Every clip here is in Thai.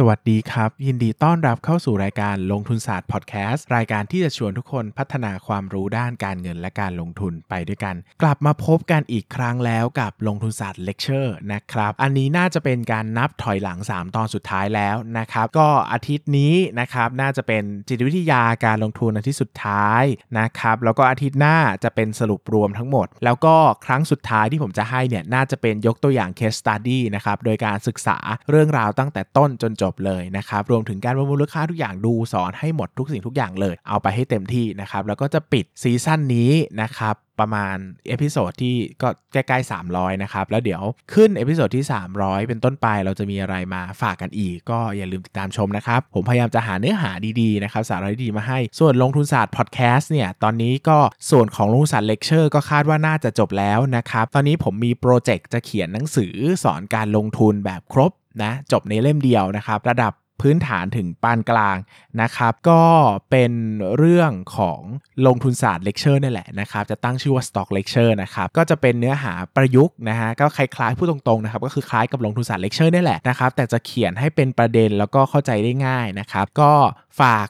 สวัสดีครับ ยินดีต้อนรับเข้าสู่รายการลงทุนศาสตร์พอดแคสต์รายการที่จะชวนทุกคนพัฒนาความรู้ด้านการเงินและการลงทุนไปด้วยกัน กลับมาพบกันอีกครั้งแล้วกับลงทุนศาสตร์เลคเชอร์นะครับ อันนี้น่าจะเป็นการนับถอยหลัง 3 ตอนสุดท้ายแล้วนะครับ ก็อาทิตย์นี้นะครับน่าจะเป็นจิตวิทยาการลงทุนอาทิตย์สุดท้ายนะครับแล้วก็อาทิตย์หน้าจะเป็นสรุปรวมทั้งหมด แล้วก็ครั้งสุดท้ายที่ผมจะให้เนี่ยน่าจะเป็นยกตัวอย่าง case study นะครับโดยการศึกษาเรื่องราวตั้งแต่ต้นจนจบเลยนะครับ รวมถึงการประเมินมูลค่าทุกอย่างดูสอนให้หมดทุกสิ่งทุกอย่างเลย เอาไปให้เต็มที่นะครับ แล้วก็จะปิดซีซั่นนี้นะครับประมาณ episode ที่ก็ใกล้ๆ300 นะครับ แล้วเดี๋ยวขึ้น episode ที่ 300 เป็นต้นไปเราจะมีอะไรมาฝากกันอีก ก็อย่าลืมติดตามชมนะครับ ผมพยายามจะหาเนื้อหาดีๆนะครับ สาระดีๆมาให้ ส่วนลงทุนศาสตร์พอดแคสต์เนี่ย ตอนนี้ก็ส่วนของลงทุนศาสตร์เลคเชอร์ก็คาดว่าน่าจะจบแล้วนะครับ ตอนนี้ผมมีโปรเจกต์จะเขียนหนังสือสอนการลงทุนแบบครบ นะจบในเล่มเดียวนะครับ ระดับพื้นฐานถึงปานกลางนะครับ ก็เป็นเรื่องของลงทุนศาสตร์เลคเชอร์นี่แหละนะครับ จะตั้งชื่อว่า Stock Lecture นะครับ ก็จะเป็นเนื้อหาประยุกต์นะฮะ ก็คล้ายๆ พูดตรงๆนะครับ ก็คือคล้ายกับลงทุนศาสตร์เลคเชอร์นี่แหละนะครับ แต่จะเขียนให้เป็นประเด็นแล้วก็เข้าใจได้ง่ายนะครับ ก็ฝาก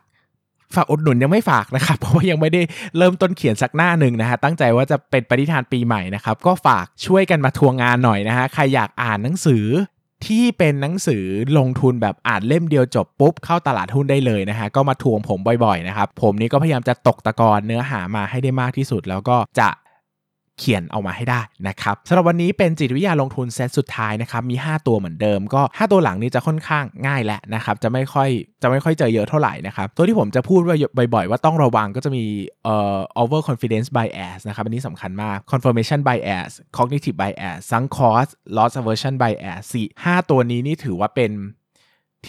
ฝากอุดหนุนยังไม่ฝากนะครับ เพราะว่ายังไม่ได้เริ่มต้นเขียนสักหน้าหนึ่งนะฮะตั้งใจว่าจะเป็นปฏิทานปีใหม่นะครับ ก็ฝากช่วยกันมาทวงงานหน่อยนะฮะใครอยากอ่านหนังสือ ที่เป็นหนังสือลงทุนแบบอ่านเล่มเดียวจบปุ๊บเข้าตลาดหุ้นได้เลยนะฮะก็มาทวงผมบ่อยๆนะครับผมนี้ก็พยายามจะตกตะกอนเนื้อหามาให้ได้มากที่สุด แล้วก็จะ เขียนเอามาให้ได้นะครับสำหรับวันนี้เป็นจิตวิทยาลงทุนเซตสุดท้ายนะครับมี 5 ตัวเหมือนเดิมก็ 5 ตัวหลังนี้จะค่อนข้างง่ายแหละนะครับจะไม่ค่อยจะไม่ค่อยเจอเยอะเท่าไหร่นะครับตัวที่ผมจะพูดว่าบ่อยๆ ว่าต้องระวังก็จะมีเอ่อ over confidence bias นะครับอันนี้สำคัญมาก confirmation bias cognitive bias sunk cost loss aversion bias 4 5ตัวนี้นี่ถือว่าเป็น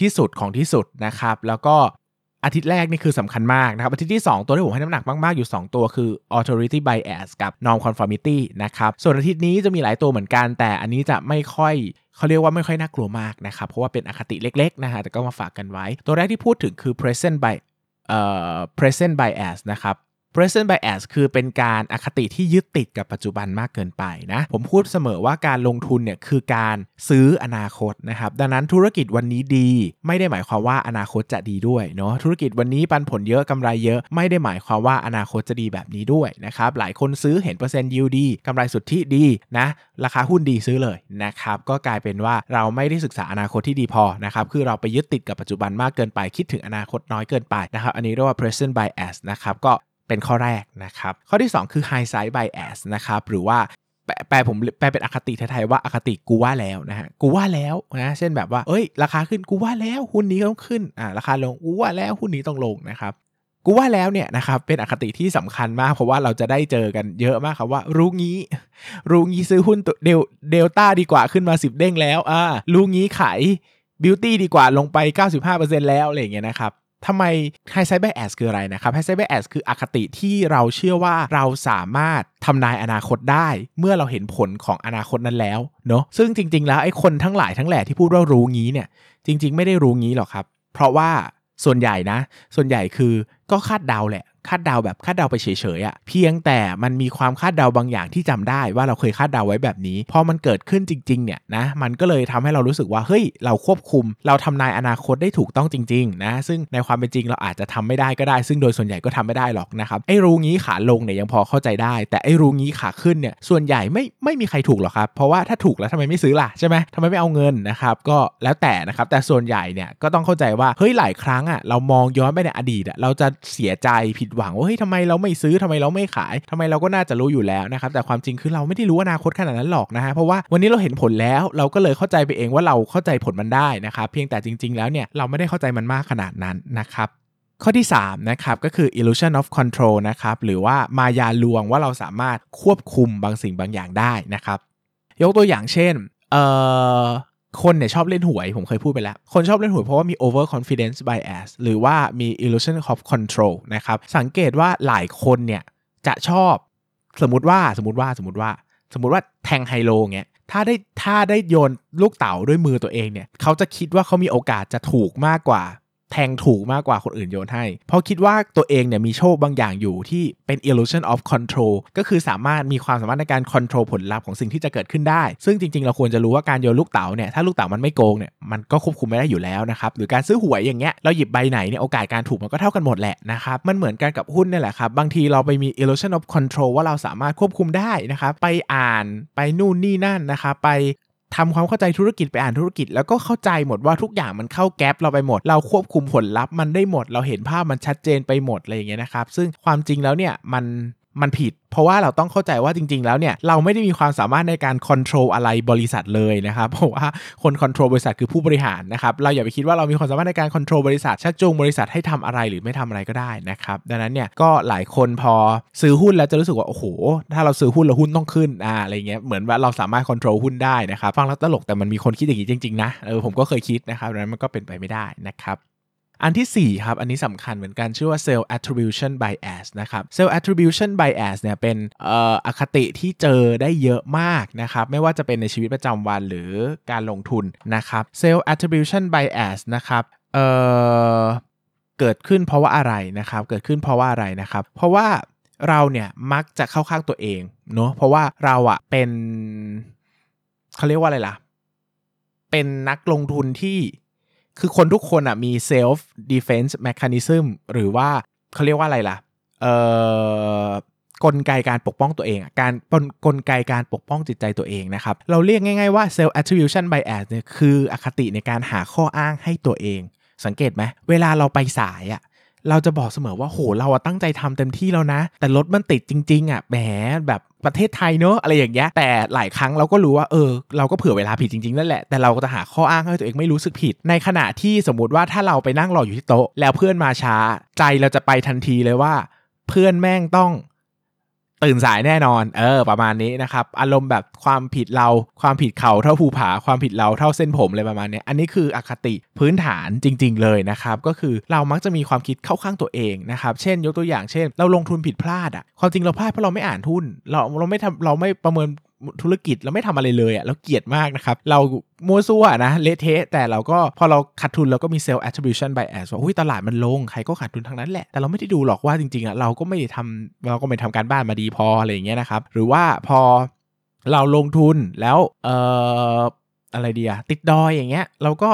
ที่สุดของที่สุดนะครับ แล้วก็ อาทิตย์แรกนี่คือสำคัญมากนะครับ อาทิตย์ที่ 2 ตัวที่ผมให้น้ำหนักมาก ๆ อยู่ 2 ตัวคือ authority bias กับ norm conformity นะครับ ส่วนอาทิตย์นี้จะมีหลายตัวเหมือนกัน แต่อันนี้จะไม่ค่อยเขาเรียกว่าไม่ค่อยน่ากลัวมากนะครับ เพราะว่าเป็นอคติเล็ก ๆ นะฮะแต่ก็มาฝากกันไว้ ตัวแรกที่พูดถึงคือ present by เอ่อ present bias นะครับ present bias คือเป็นการอคติที่ยึดติดกับปัจจุบันมากเกินไปนะ ผมพูดเสมอว่าการลงทุนเนี่ยคือการซื้ออนาคตนะครับ ดังนั้นธุรกิจวันนี้ดี ไม่ได้หมายความว่าอนาคตจะดีด้วยเนาะธุรกิจวันนี้ปันผลเยอะกำไรเยอะ ไม่ได้หมายความว่าอนาคตจะดีแบบนี้ด้วยนะครับ หลายคนซื้อเห็นเปอร์เซ็นต์ยิวดีกำไรสุทธิดีนะ ราคาหุ้นดีซื้อเลยนะครับ ก็กลายเป็นว่าเราไม่ได้ศึกษาอนาคตที่ดีพอนะครับ คือเราไปยึดติดกับปัจจุบันมากเกินไปคิดถึงอนาคตน้อยเกินไปนะครับ อันนี้เรียกว่า present bias นะครับ ก็ เป็นข้อแรกนะครับ ข้อที่ 2 คือ high side bias นะครับหรือว่าแปลผมแปลเป็นอคติไทยๆว่าอคติกูว่าแล้วนะฮะกูว่าแล้วนะเช่นแบบว่าเอ้ย ราคาขึ้นกูว่าแล้วหุ้นนี้ต้องขึ้นอ่าราคาลงกูว่าแล้วหุ้นนี้ต้องลงนะครับกูว่าแล้วเนี่ยนะครับเป็นอคติที่สำคัญมากเพราะว่าเราจะได้เจอกันเยอะมากครับว่ารู้งี้ รู้งี้ซื้อหุ้นเดลเดลต้าดีกว่าขึ้นมา 10 เด้งแล้วอ่ารู้งี้ขายบิวตี้ดีกว่าลงไป 95%แล้วอะไรอย่างเงี้ยนะครับ ทำไม high side bias คืออะไรนะครับ high side bias คืออคติที่เราเชื่อว่าเราสามารถทำนายอนาคตได้ เมื่อเราเห็นผลของอนาคตนั้นแล้วเนาะซึ่งจริง ๆ แล้วไอ้คนทั้งหลายทั้งแหล่ที่พูดว่ารู้งี้เนี่ยจริง ๆ ไม่ได้รู้งี้หรอกครับ เพราะว่าส่วนใหญ่นะ ส่วนใหญ่คือก็คาดเดาแหละ คาดเดาแบบคาดเดาไปเฉยๆอะ่ะเพียงแต่มันมีความคาดเดาบางอย่างที่จำได้ว่าเราเคยคาดเดาไว้แบบนี้ พอมันเกิดขึ้นจริงๆเนี่ยนะมันก็เลยทำให้เรารู้สึกว่าเฮ้ยเราควบคุม เราทำนายอนาคตได้ถูกต้องจริงๆนะซึ่งในความเป็นจริงเราอาจจะทำไม่ได้ก็ได้ ซึ่งโดยส่วนใหญ่ก็ทำไม่ได้หรอกนะครับไอ้รู้งี้ขาลงเนี่ยยังพอเข้าใจได้ แต่ไอ้รู้งี้ขาขึ้นเนี่ยส่วนใหญ่ไม่ไม่มีใครถูกหรอกครับเพราะว่าถ้าถูกแล้วทำไมไม่ซื้อล่ะใช่ไหมทำไมไม่เอาเงินนะครับก็แล้วแต่นะครับแต่ส่วนใหญ่เนี่ยก็ต้องเข้าใจว่าเฮ้ยหลายครั้งอะเรามองย้อนไปในอดีตอะเราจะเสียใจผิดหวังว่าเฮ้ยทำไมเราไม่ซื้อทำไมเราไม่ขายทำไมเราก็น่าจะรู้อยู่แล้วนะครับแต่ความจริงคือเราไม่ได้รู้อนาคตขนาดนั้นหรอกนะฮะเพราะว่าวันนี้เราเห็นผลแล้วเราก็เลยเข้าใจไปเองว่าเราเข้าใจผลมันได้นะครับเพียงแต่จริง ๆ แล้วเนี่ยเราไม่ได้เข้าใจมันมากขนาดนั้นนะครับข้อที่3นะครับก็คือ illusion of control นะครับหรือว่ามายาลวงว่าเราสามารถควบคุมบางสิ่งบางอย่างได้นะครับ ยกตัวอย่างเช่นเอ่อ คนเนี่ยชอบเล่นหวย ผมเคยพูดไปแล้ว คนชอบเล่นหวยเพราะว่ามี over confidence bias หรือว่ามี illusion of control นะครับ สังเกตว่าหลายคนเนี่ยจะชอบสมมติว่าสมมติว่าสมมติว่า สมมติว่าแทงไฮโลเงี้ยถ้าได้ถ้าได้โยนลูกเต๋าด้วยมือตัวเองเนี่ยเขาจะคิดว่าเขามีโอกาสจะถูกมากกว่า แทงถูกมากกว่าคนอื่นโยนให้ เพราะคิดว่าตัวเองเนี่ยมีโชคบางอย่างอยู่ที่เป็น illusion of control ก็คือสามารถมีความสามารถในการ control ผลลัพธ์ของสิ่งที่จะเกิดขึ้นได้ ซึ่งจริง ๆ เราควรจะรู้ว่าการโยนลูกเต๋าเนี่ยถ้าลูกเต๋ามันไม่โกงเนี่ยมันก็ควบคุมไม่ได้อยู่แล้วนะครับหรือการซื้อหวยอย่างเงี้ยเราหยิบใบไหนเนี่ยโอกาสการถูกมันก็เท่ากันหมดแหละนะครับมันเหมือนกันกับหุ้นนี่แหละครับบางทีเราไปมี illusion of control ว่าเราสามารถควบคุมได้นะครับไปอ่านไปนู่นนี่นั่นนะครับไป ทำความเข้าใจธุรกิจไปอ่านธุรกิจ แล้วก็เข้าใจหมดว่าทุกอย่างมันเข้าแก๊ปเราไปหมด เราควบคุมผลลัพธ์มันได้หมด เราเห็นภาพมันชัดเจนไปหมดอะไรอย่างเงี้ยนะครับ ซึ่งความจริงแล้วเนี่ยมัน มันผิด เพราะว่าเราต้องเข้าใจว่าจริง ๆ แล้วเนี่ยเราไม่ได้มีความสามารถในการควบคุมอะไรบริษัทเลยนะครับเพราะว่าคนควบคุมบริษัทคือผู้บริหารนะครับเราอย่าไปคิดว่าเรามีความสามารถในการควบคุมบริษัทชักจูงบริษัทให้ทำอะไรหรือไม่ทำอะไรก็ได้นะครับดังนั้นเนี่ยก็หลายคนพอซื้อหุ้นแล้วจะรู้สึกว่าโอ้โห ถ้าเราซื้อหุ้นแล้วหุ้นต้องขึ้นอ่าอะไรเงี้ยเหมือนว่าเราสามารถควบคุมหุ้นได้นะครับฟังแล้วตลกแต่มันมีคนคิดอย่างนี้จริงๆนะเออผมก็เคยคิดนะครับดังนั้นมันก็เป็นไปไม่ได้นะครับ อันที่ 4 ครับ อันนี้สำคัญเหมือนกันชื่อว่า Self Attribution Bias นะครับ Self Attribution Bias เนี่ยเป็นอออคติที่เจอได้เยอะมากนะครับ ไม่ว่าจะเป็นในชีวิตประจำวันหรือการลงทุนนะครับ Self Attribution Bias นะครับเเกิดขึ้นเพราะว่าอะไรนะครับ เกิดขึ้นเพราะว่าอะไรนะครับ เพราะว่าเราเนี่ยมักจะเข้าข้างตัวเองเนาะเพราะว่าเราอะเป็นเขาเรียกว่าอะไรล่ะ เป็นนักลงทุนที่ คือคนทุกคนอะมี self defense mechanism หรือว่าเขาเรียกว่าอะไรล่ะ เอ่อกลไกการปกป้องตัวเอง การกลไกการปกป้องจิตใจตัวเองนะครับ เราเรียกง่ายๆว่า self attribution bias เนี่ยคืออคติในการหาข้ออ้างให้ตัวเอง สังเกตไหมเวลาเราไปสายอะ เราจะบอกเสมอว่าโหเราตั้งใจทำเต็มที่แล้วนะ แต่รถมันติดจริง ๆอะแหมแบบประเทศไทยเนอะอะไรอย่างเงี้ยแต่หลายครั้งเราก็รู้ว่าเออเราก็เผื่อเวลาผิดจริงๆนั่นแหละแต่เราก็จะหาข้ออ้างให้ตัวเองไม่รู้สึกผิด ในขณะที่สมมติว่าถ้าเราไปนั่งรออยู่ที่โต๊ะแล้วเพื่อนมาช้า ใจเราจะไปทันทีเลยว่า เพื่อนแม่งต้อง ตื่นสายแน่นอน เออ ประมาณนี้นะครับ อารมณ์แบบความผิดเรา ความผิดเขาเท่าภูผา ความผิดเราเท่าเส้นผมเลยประมาณนี้อันนี้คืออคติพื้นฐานจริง ๆ เลยนะครับ ก็คือเรามักจะมีความคิดเข้าข้างตัวเองนะครับ เช่น ยกตัวอย่างเช่น เราลงทุนผิดพลาดอะความจริงเราพลาดเพราะเราไม่อ่านทุน เราเราไม่ทำเราไม่ประเมิน ธุรกิจเราไม่ทำอะไรเลยอะ่ะเราเกลียดมากนะครับ เรามั่วซั่วนะเละเทะแต่เราก็พอเราขาดทุนเราก็มี self attribution bias ว่าอุ้ยตลาดมันลง ใครก็ขาดทุนทั้งนั้นแหละ แต่เราไม่ได้ดูหรอกว่าจริงๆอะ่ะเราก็ไม่ได้ทำเราก็ไม่ทำการบ้านมาดีพออะไรอย่างเงี้ยนะครับหรือว่าพอเราลงทุนแล้วเอ่ออะไรดีอะติดดอยอย่างเงี้ย เราก็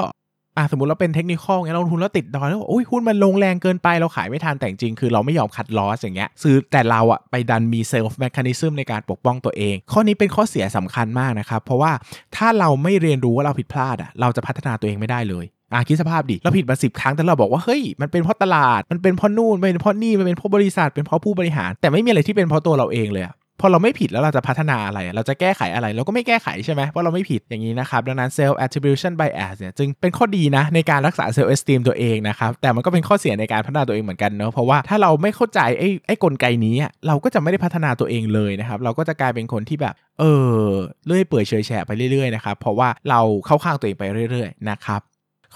อะสมมติเราเป็น technical เงี้ยเราลงทุนแล้วติดดอยแล้วโอ้ยหุ้นมันลงแรงเกินไปเราขายไม่ทันแต่จริงคือเราไม่ยอม cut loss อย่างเงี้ยซื้อแต่เราอะไปดันมี self mechanism ในการปกป้องตัวเอง ข้อนี้เป็นข้อเสียสำคัญมากนะครับ เพราะว่าถ้าเราไม่เรียนรู้ว่าเราผิดพลาดอะเราจะพัฒนาตัวเองไม่ได้เลยอะคิดสภาพดิเราผิดมาสิบครั้งแต่เราบอกว่าเฮ้ยมันเป็นเพราะตลาดมันเป็นเพราะนู่นเป็นเพราะนี่มันเป็นเพราะบริษัทเป็นเพราะผู้บริหาร แต่ไม่มีอะไรที่เป็นเพราะตัวเราเองเลย พอเราไม่ผิดแล้วเราจะพัฒนาอะไร เราจะแก้ไขอะไรเราก็ไม่แก้ไขใช่ไหมเพราะเราไม่ผิดอย่างนี้นะครับ ดังนั้น self attribution bias เนี่ยจึงเป็นข้อดีนะในการรักษา self esteem ตัวเองนะครับ แต่มันก็เป็นข้อเสียในการพัฒนาตัวเองเหมือนกันเนาะเพราะว่าถ้าเราไม่เข้าใจไอ้ไอ้กลไกนี้ เราก็จะไม่ได้พัฒนาตัวเองเลยนะครับ เราก็จะกลายเป็นคนที่แบบ เออเลื่อยเปื่อยเฉยแฉะไปเรื่อยๆนะครับเพราะว่าเราเข้าข้างตัวเองไปเรื่อย ๆ นะครับ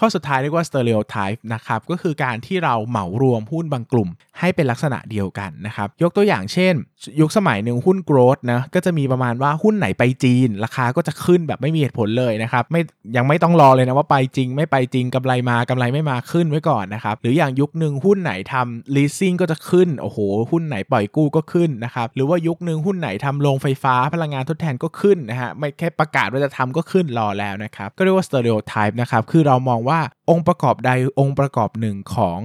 ข้อสุดท้ายเรียกว่า stereotype นะครับก็คือการที่เราเหมารวมหุ้นบางกลุ่ม ให้เป็นลักษณะเดียวกันนะครับยกตัวอย่างเช่น ยุคสมัยหนึ่งหุ้น growth นะก็จะมีประมาณว่าหุ้นไหนไปจีน ราคาก็จะขึ้นแบบไม่มีเหตุผลเลยนะครับไม่ยังไม่ต้องรอเลยนะว่าไปจริง ไม่ไปจริงกำไรมากำไรไม่มาขึ้นไว้ก่อนนะครับหรืออย่างยุคหนึ่งหุ้นไหนทำ leasing ก็จะขึ้นโอ้โหหุ้นไหนปล่อยกู้ก็ขึ้นนะครับหรือว่ายุคหนึ่งหุ้นไหนทำโรงไฟฟ้าพลังงานทดแทนก็ขึ้นนะฮะไม่แค่ประกาศว่าจะทำก็ขึ้นรอแล้วนะครับก็เรียกว่า stereotype นะครับคือเรามองว่าว่าองค์ประกอบใดองค์ประกอบหนึ่งของ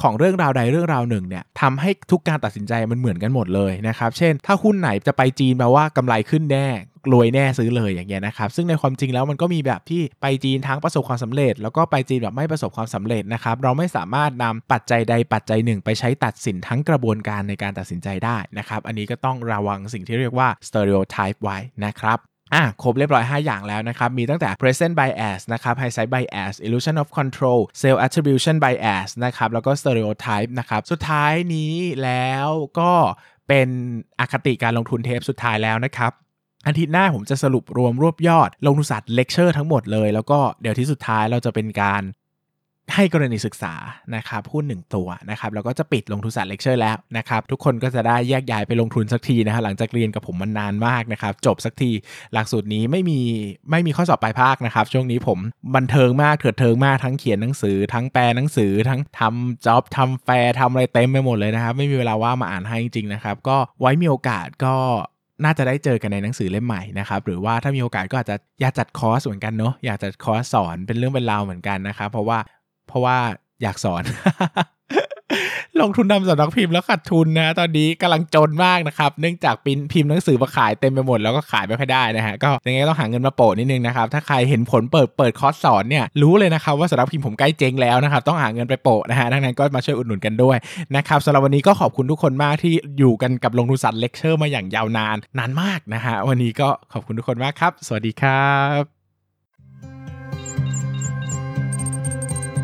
ของเรื่องราวใดเรื่องราวหนึ่งเนี่ยทำให้ทุกการตัดสินใจมันเหมือนกันหมดเลยนะครับเช่น ถ้าหุ้นไหนจะไปจีนแปลว่ากำไรขึ้นแน่รวยแน่ซื้อเลยอย่างเงี้ยนะครับซึ่งในความจริงแล้วมันก็มีแบบที่ไปจีนทั้งประสบความสำเร็จ แล้วก็ไปจีนแบบไม่ประสบความสำเร็จนะครับเราไม่สามารถนำปัจจัยใดปัจจัยหนึ่ง ไปใช้ตัดสินทั้งกระบวนการในการตัดสินใจได้นะครับอันนี้ก็ต้องระวังสิ่งที่เรียกว่า stereotype ไว้นะครับ อะครบเรียบร้อย 5 อย่างแล้วนะครับ มีตั้งแต่ present bias นะครับ hindsight bias illusion of control self attribution bias นะครับ แล้วก็ stereotype นะครับ สุดท้ายนี้แล้วก็เป็นอคติการลงทุนเทปสุดท้ายแล้วนะครับอาทิตย์หน้าผมจะสรุปรวมรวบยอด ลงทุนศาสตร์เลคเชอร์ทั้งหมดเลย แล้วก็เดี๋ยวที่สุดท้ายเราจะเป็นการ ให้กรณีศึกษานะครับหุ้นหนึ่งตัวนะครับแล้วก็จะปิดลงทุนศาสตร์เลคเชอร์แล้วนะครับทุกคนก็จะได้แยกย้ายไปลงทุนสักทีนะฮะหลังจากเรียนกับผมมันนานมากนะครับจบสักทีหลักสูตรนี้ไม่มีไม่มีข้อสอบปลายภาคนะครับช่วงนี้ผมบันเทิงมากเถิดเทิงมากทั้งเขียนหนังสือ ทั้งแปลหนังสือทั้งทำ job ทำแฟร์ทำอะไรเต็มไปหมดเลยนะครับไม่มีเวลาว่างมาอ่านให้จริงๆนะครับก็ไว้มีโอกาสก็น่าจะได้เจอกันในหนังสือเล่มใหม่นะครับหรือว่าถ้ามีโอกาสก็อาจจะอยากจัดคอร์สเหมือนกันเนาะอยากจัดคอร์สสอนเป็นเรื่องเป็นราวเหมือนกันนะครับเพราะว่า เพราะว่าอยากสอน ลงทุนทำสำนักพิมพ์แล้วขาดทุนนะตอนนี้กำลังจนมากนะครับ เนื่องจากพิมพ์พิมพ์หนังสือมาขายเต็มไปหมดแล้วก็ขายไม่ค่อยได้นะฮะก็ยังไงต้องหาเงินมาโปะนิดนึงนะครับ ถ้าใครเห็นผมเปิดเปิดคอร์สสอนเนี่ยรู้เลยนะครับว่าสำนักพิมพ์ผมใกล้เจ๊งแล้วนะครับต้องหาเงินไปโปะนะฮะดังนั้นก็มาช่วยอุดหนุนกันด้วยนะครับสำหรับวันนี้ก็ขอบคุณทุกคนมากที่อยู่กันกับลงทุนศาสตร์เลคเชอร์มาอย่างยาวนานนานมากนะฮะวันนี้ก็ขอบคุณทุกคนมากครับ สวัสดีครับ